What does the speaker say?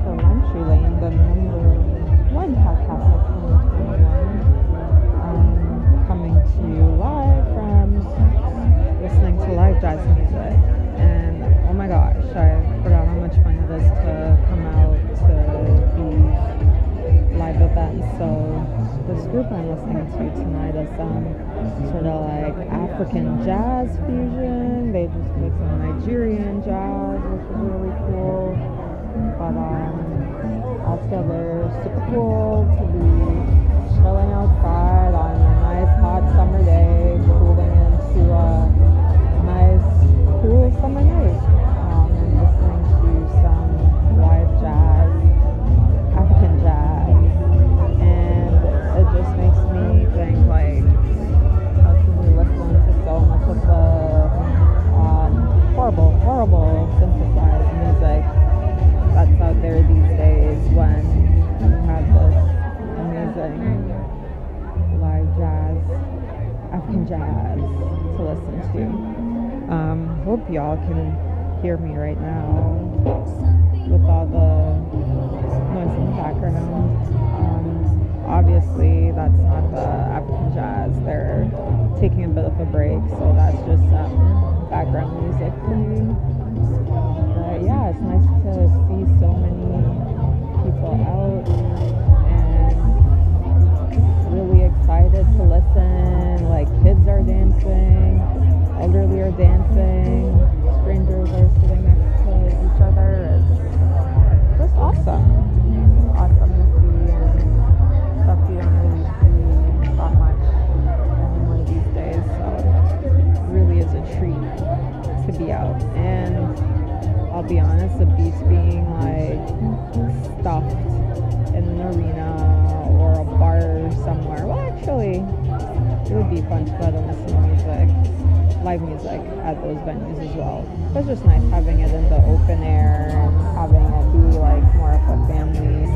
to Lunchry Lane, the number one podcast of 2021. Um, coming to you live from listening to live jazz music. And oh my gosh, I forgot how much fun it is to come out to these live events. So this group I'm listening to tonight is um, sort of like African jazz fusion. They just make some Nigerian jazz, which is really cool. But um, super cool African jazz to listen to. Um, hope y'all can hear me right now with all the noise in the background. Um, obviously, that's not the African jazz. They're taking a bit of a break, so that's just um, background music for me. But yeah, it's nice are dancing, strangers are sitting next to each other. It's just awesome. Awesome to see and stuff you don't really see that much anymore these days. So it really is a treat to be out. And I'll be honest, the beats being like stuffed in an arena or a bar somewhere. Well, actually, it would be fun to and listen to music, live music at those venues as well. But it's just nice having it in the open air and having it be like more of a family